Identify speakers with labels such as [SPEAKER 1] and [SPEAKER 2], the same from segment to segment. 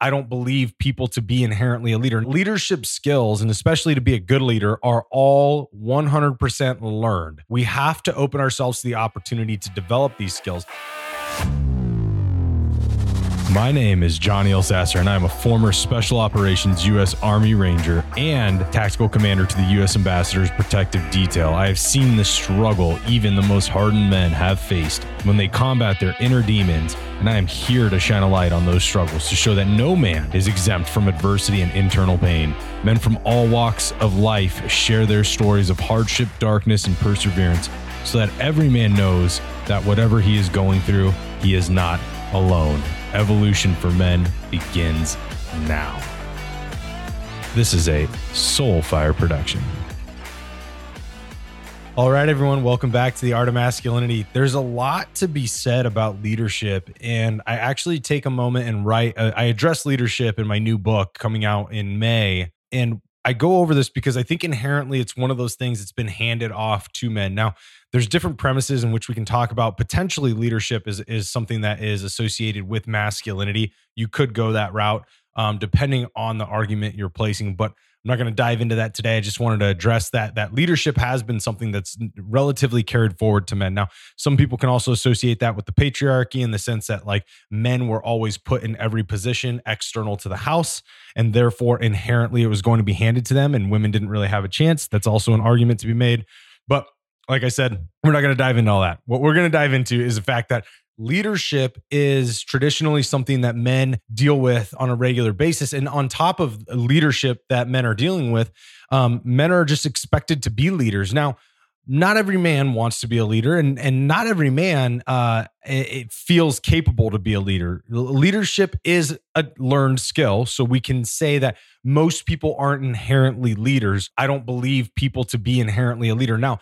[SPEAKER 1] I don't believe people to be inherently a leader. Leadership skills, and especially to be a good leader, are all 100% learned. We have to open ourselves to the opportunity to develop these skills. My name is Johnny Elsasser, and I'm a former Special Operations U.S. Army Ranger and Tactical Commander to the U.S. Ambassador's Protective Detail. I have seen the struggle even the most hardened men have faced when they combat their inner demons, and I am here to shine a light on those struggles to show that no man is exempt from adversity and internal pain. Men from all walks of life share their stories of hardship, darkness, and perseverance so that every man knows that whatever he is going through, he is not alone. Evolution for Men begins now. This is a Soulfire production. All right, everyone, welcome back to the Art of Masculinity. There's a lot to be said about leadership, and I actually take a moment and write. Uh, I address leadership in my new book coming out in May, and I go over this because I think inherently it's one of those things that's been handed off to men. Now, there's different premises in which we can talk about potentially leadership is is something that is associated with masculinity. You could go that route um, depending on the argument you're placing, but I'm not going to dive into that today. I just wanted to address that that leadership has been something that's relatively carried forward to men. Now, some people can also associate that with the patriarchy in the sense that like men were always put in every position external to the house and therefore inherently it was going to be handed to them and women didn't really have a chance. That's also an argument to be made. But like I said, we're not going to dive into all that. What we're going to dive into is the fact that leadership is traditionally something that men deal with on a regular basis. And on top of leadership that men are dealing with, um, men are just expected to be leaders. Now, not every man wants to be a leader, and and not every man uh, it feels capable to be a leader. Leadership is a learned skill, so we can say that most people aren't inherently leaders. I don't believe people to be inherently a leader. Now,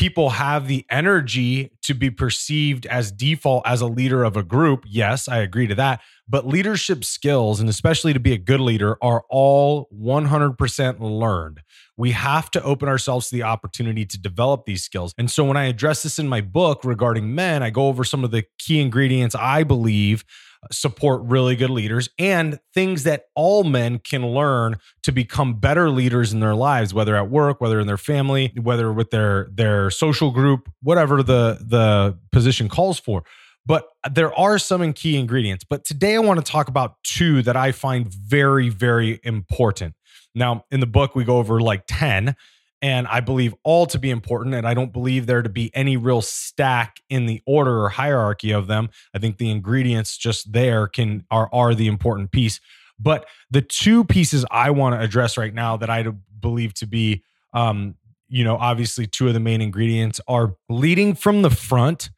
[SPEAKER 1] people have the energy to be perceived as default as a leader of a group. Yes, I agree to that. But leadership skills, and especially to be a good leader, are all 100% learned. We have to open ourselves to the opportunity to develop these skills. And so when I address this in my book regarding men, I go over some of the key ingredients I believe support really good leaders and things that all men can learn to become better leaders in their lives whether at work whether in their family whether with their their social group whatever the the position calls for. But there are some key ingredients. But today i want to talk about two that i find very very important. Now in the book we go over like 10 and I believe all to be important. And I don't believe there to be any real stack in the order or hierarchy of them. I think the ingredients just there can are are the important piece. But the two pieces I want to address right now that I believe to be, um, you know, obviously two of the main ingredients are leading from the front,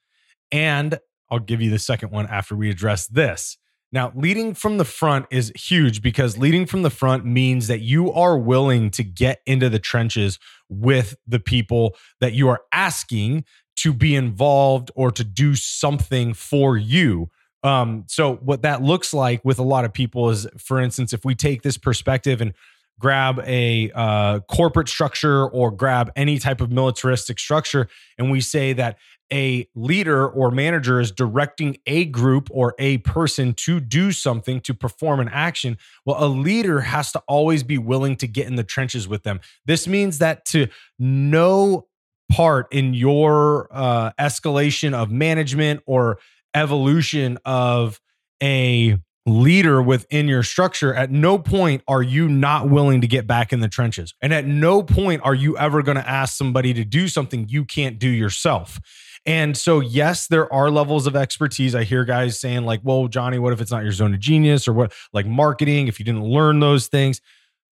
[SPEAKER 1] and I'll give you the second one after we address this. Now, leading from the front is huge because leading from the front means that you are willing to get into the trenches with the people that you are asking to be involved or to do something for you. Um, so, what that looks like with a lot of people is, for instance, if we take this perspective and grab a uh, corporate structure or grab any type of militaristic structure, and we say that a leader or manager is directing a group or a person to do something to perform an action well a leader has to always be willing to get in the trenches with them this means that to no part in your uh, escalation of management or evolution of a leader within your structure, at no point are you not willing to get back in the trenches. And at no point are you ever going to ask somebody to do something you can't do yourself. And so, yes, there are levels of expertise. I hear guys saying, like, well, Johnny, what if it's not your zone of genius or what, like marketing, if you didn't learn those things?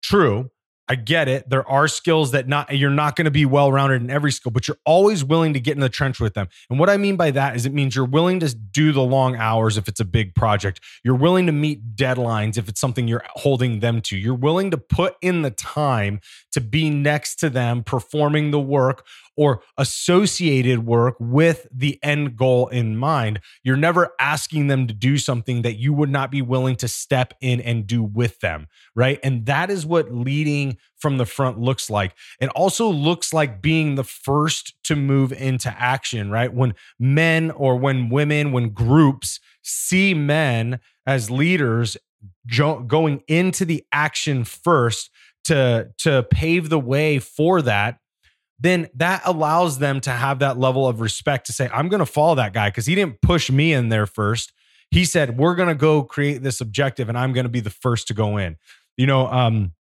[SPEAKER 1] True. I get it. There are skills that not you're not going to be well rounded in every skill, but you're always willing to get in the trench with them. And what I mean by that is it means you're willing to do the long hours if it's a big project. You're willing to meet deadlines if it's something you're holding them to. You're willing to put in the time to be next to them performing the work or associated work with the end goal in mind. You're never asking them to do something that you would not be willing to step in and do with them, right? And that is what leading from the front looks like. It also looks like being the first to move into action, right? When men or when women, when groups see men as leaders going into the action first to to pave the way for that then that allows them to have that level of respect to say i'm going to follow that guy because he didn't push me in there first. He said we're going to go create this objective and i'm going to be the first to go in. You know um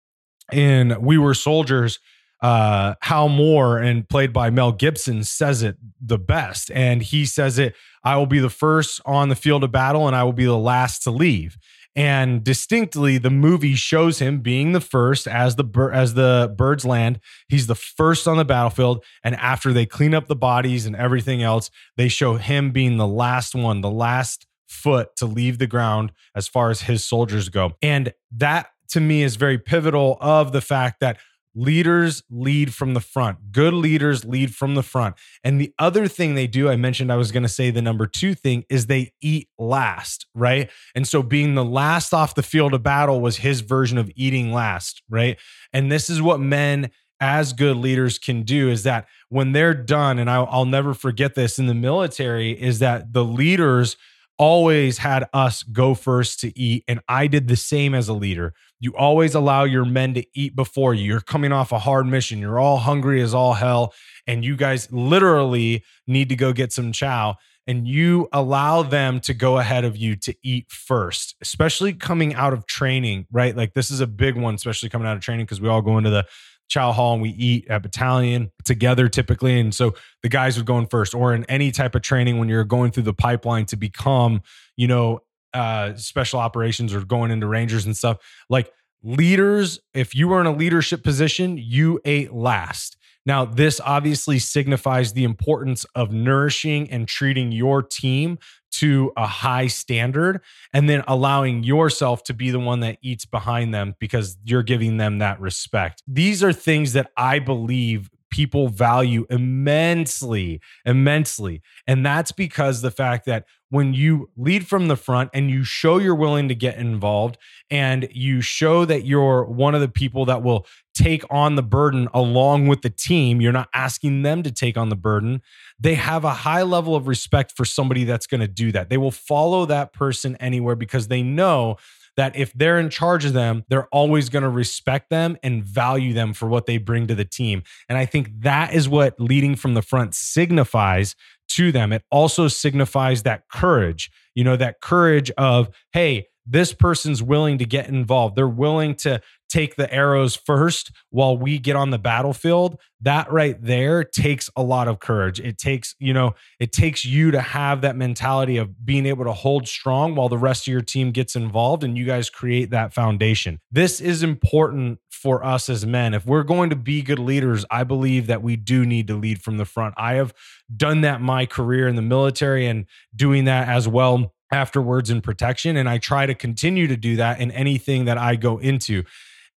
[SPEAKER 1] in we were soldiers uh hal moore and played by mel gibson says it the best and he says it i will be the first on the field of battle and i will be the last to leave and distinctly the movie shows him being the first as the as the birds land. He's the first on the battlefield. And after they clean up the bodies and everything else they show him being the last one the last foot to leave the ground as far as his soldiers go. And that to me is very pivotal of the fact that leaders lead from the front. Good leaders lead from the front. And the other thing they do, I mentioned I was going to say the number two thing is they eat last, right? And so being the last off the field of battle was his version of eating last, right? And this is what men as good leaders can do is that when they're done, and I'll, I'll never forget this in the military, is that the leaders always had us go first to eat. And I did the same as a leader. You always allow your men to eat before you. You're coming off a hard mission. You're all hungry as all hell. And you guys literally need to go get some chow. And you allow them to go ahead of you to eat first, especially coming out of training, right? Like this is a big one, especially coming out of training because we all go into the chow hall and we eat at battalion together typically. And so the guys would go in first, or in any type of training when you're going through the pipeline to become, you know, uh, special operations or going into Rangers and stuff. Like leaders, if you were in a leadership position, you ate last. Now, this obviously signifies the importance of nourishing and treating your team to a high standard and then allowing yourself to be the one that eats behind them because you're giving them that respect. These are things that I believe people value immensely, immensely. And that's because the fact that when you lead from the front and you show you're willing to get involved and you show that you're one of the people that will take on the burden along with the team, you're not asking them to take on the burden. They have a high level of respect for somebody that's going to do that. They will follow that person anywhere because they know that if they're in charge of them, they're always going to respect them and value them for what they bring to the team. And I think that is what leading from the front signifies to them. It also signifies that courage, you know, that courage of, hey, this person's willing to get involved. They're willing to take the arrows first while we get on the battlefield. That right there takes a lot of courage. It takes, you know, it takes you to have that mentality of being able to hold strong while the rest of your team gets involved and you guys create that foundation. This is important for us as men. If we're going to be good leaders, I believe that we do need to lead from the front. I have done that my career in the military and doing that as well afterwards in protection. And I try to continue to do that in anything that I go into.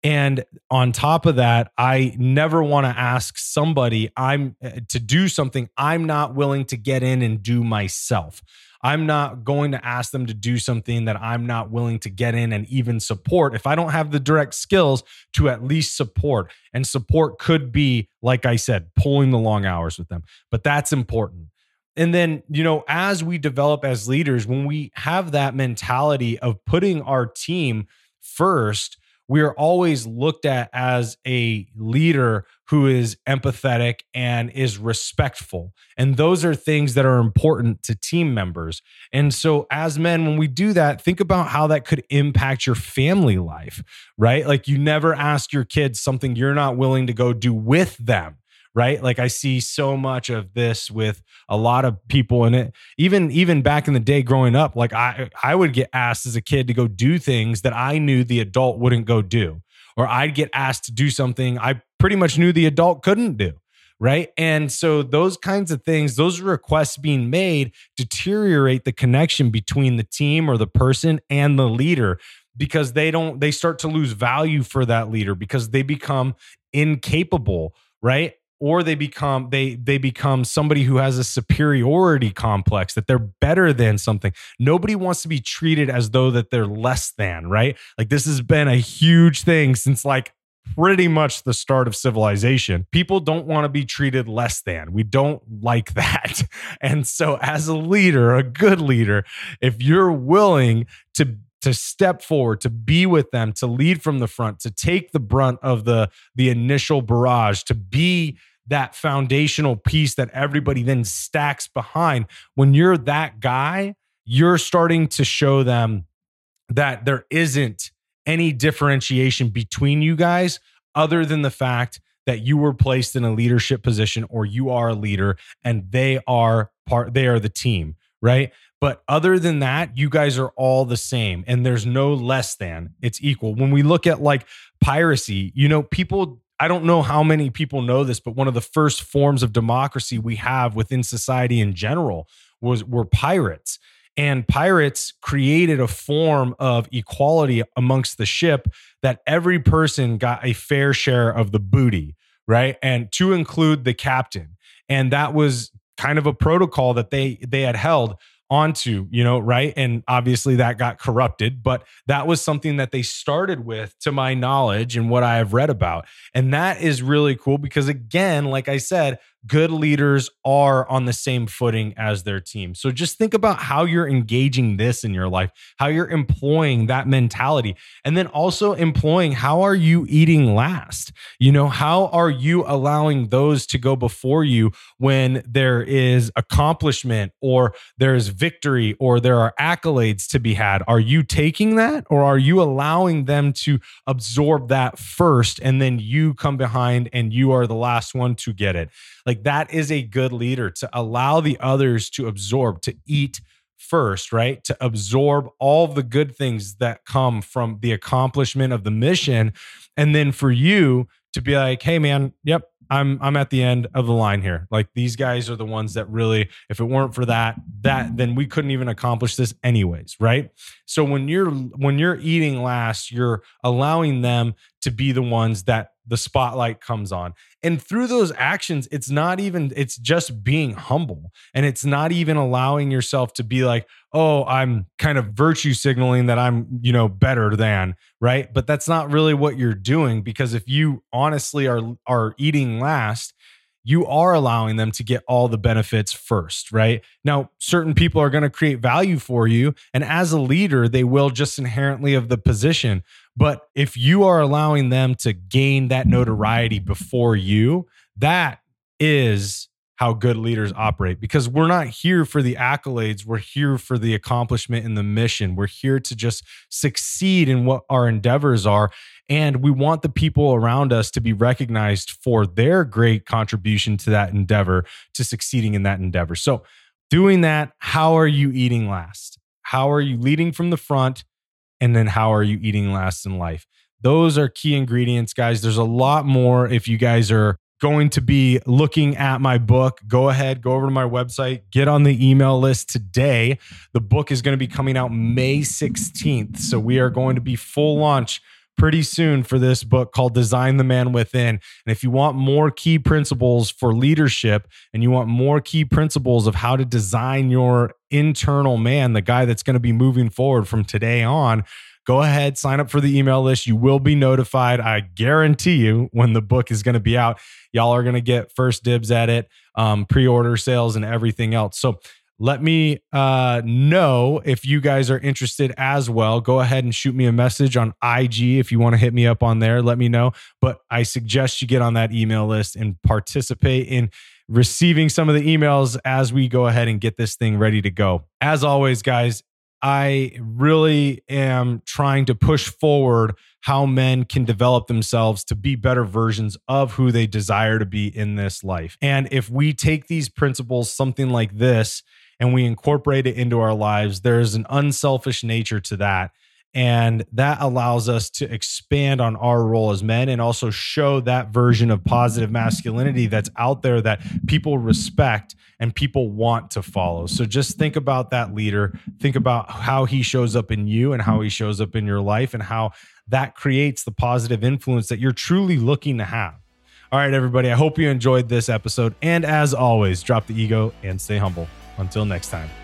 [SPEAKER 1] And on top of that, I never want to ask somebody I'm eh, to do something I'm not willing to get in and do myself. I'm not going to ask them to do something that I'm not willing to get in and even support if I don't have the direct skills to at least support. And support could be, like I said, pulling the long hours with them, but that's important. And then, you know, as we develop as leaders, when we have that mentality of putting our team first, we are always looked at as a leader who is empathetic and is respectful. And those are things that are important to team members. And so, as men, when we do that, think about how that could impact your family life, right? Like, you never ask your kids something you're not willing to go do with them right? Like i see so much of this with a lot of people in it. Even even back in the day growing up like i i would get asked as a kid to go do things that i knew the adult wouldn't go do. Or i'd get asked to do something i pretty much knew the adult couldn't do right? And so those kinds of things those requests being made deteriorate the connection between the team or the person and the leader because they don't they start to lose value for that leader because they become incapable right or they become they they become somebody who has a superiority complex that they're better than something nobody wants to be treated as though that they're less than right like this has been a huge thing since like pretty much the start of civilization. People don't want to be treated less than. We don't like that. And so, as a leader, a good leader, if you're willing to to step forward, to be with them, to lead from the front, to take the brunt of the the initial barrage, to be that foundational piece that everybody then stacks behind. When you're that guy, you're starting to show them that there isn't any differentiation between you guys other than the fact that you were placed in a leadership position or you are a leader and they are part they are the team right but other than that you guys are all the same and there's no less than it's equal when we look at like piracy you know people I don't know how many people know this, but one of the first forms of democracy we have within society in general was were pirates. And pirates created a form of equality amongst the ship that every person got a fair share of the booty, right? And to include the captain. And that was kind of a protocol that they they had held onto, you know, right? And obviously that got corrupted, but that was something that they started with to my knowledge and what I have read about. And that is really cool because again, like I said, good leaders are on the same footing as their team. So just think about how you're engaging this in your life, how you're employing that mentality, and then also employing how are you eating last? You know, how are you allowing those to go before you when there is accomplishment or there's victory or there are accolades to be had? Are you taking that or are you allowing them to absorb that first and then you come behind and you are the last one to get it? Like that is a good leader to allow the others to absorb, to eat first, right? To absorb all the good things that come from the accomplishment of the mission. And then for you to be like, hey man, yep, I'm I'm at the end of the line here. Like these guys are the ones that really, if it weren't for that, that then we couldn't even accomplish this anyways, right? So when you're when you're eating last, you're allowing them to be the ones that the spotlight comes on. And through those actions, it's not even, it's just being humble. And it's not even allowing yourself to be like, oh, I'm kind of virtue signaling that I'm, you know, better than, right? But that's not really what you're doing because if you honestly are are eating last, you are allowing them to get all the benefits first, right? Now, certain people are going to create value for you. And as a leader, they will just inherently of the position. But if you are allowing them to gain that notoriety before you, that is how good leaders operate because we're not here for the accolades. We're here for the accomplishment and the mission. We're here to just succeed in what our endeavors are. And we want the people around us to be recognized for their great contribution to that endeavor, to succeeding in that endeavor. So, doing that, how are you eating last? How are you leading from the front? And then, how are you eating last in life? Those are key ingredients, guys. There's a lot more if you guys are going to be looking at my book, go ahead, go over to my website, get on the email list today. The book is going to be coming out May 16th. So we are going to be full launch pretty soon for this book called Design the Man Within. And if you want more key principles for leadership and you want more key principles of how to design your internal man, the guy that's going to be moving forward from today on, go ahead, sign up for the email list. You will be notified. I guarantee you when the book is going to be out, y'all are going to get first dibs at it, um, pre order sales, and everything else. So, let me uh, know if you guys are interested as well. Go ahead and shoot me a message on IG if you want to hit me up on there. Let me know. But I suggest you get on that email list and participate in receiving some of the emails as we go ahead and get this thing ready to go. As always, guys, I really am trying to push forward how men can develop themselves to be better versions of who they desire to be in this life. And if we take these principles, something like this, and we incorporate it into our lives, there's an unselfish nature to that and that allows us to expand on our role as men and also show that version of positive masculinity that's out there that people respect and people want to follow. So just think about that leader. Think about how he shows up in you and how he shows up in your life and how that creates the positive influence that you're truly looking to have. All right, everybody, I hope you enjoyed this episode. And as always, drop the ego and stay humble. Until next time.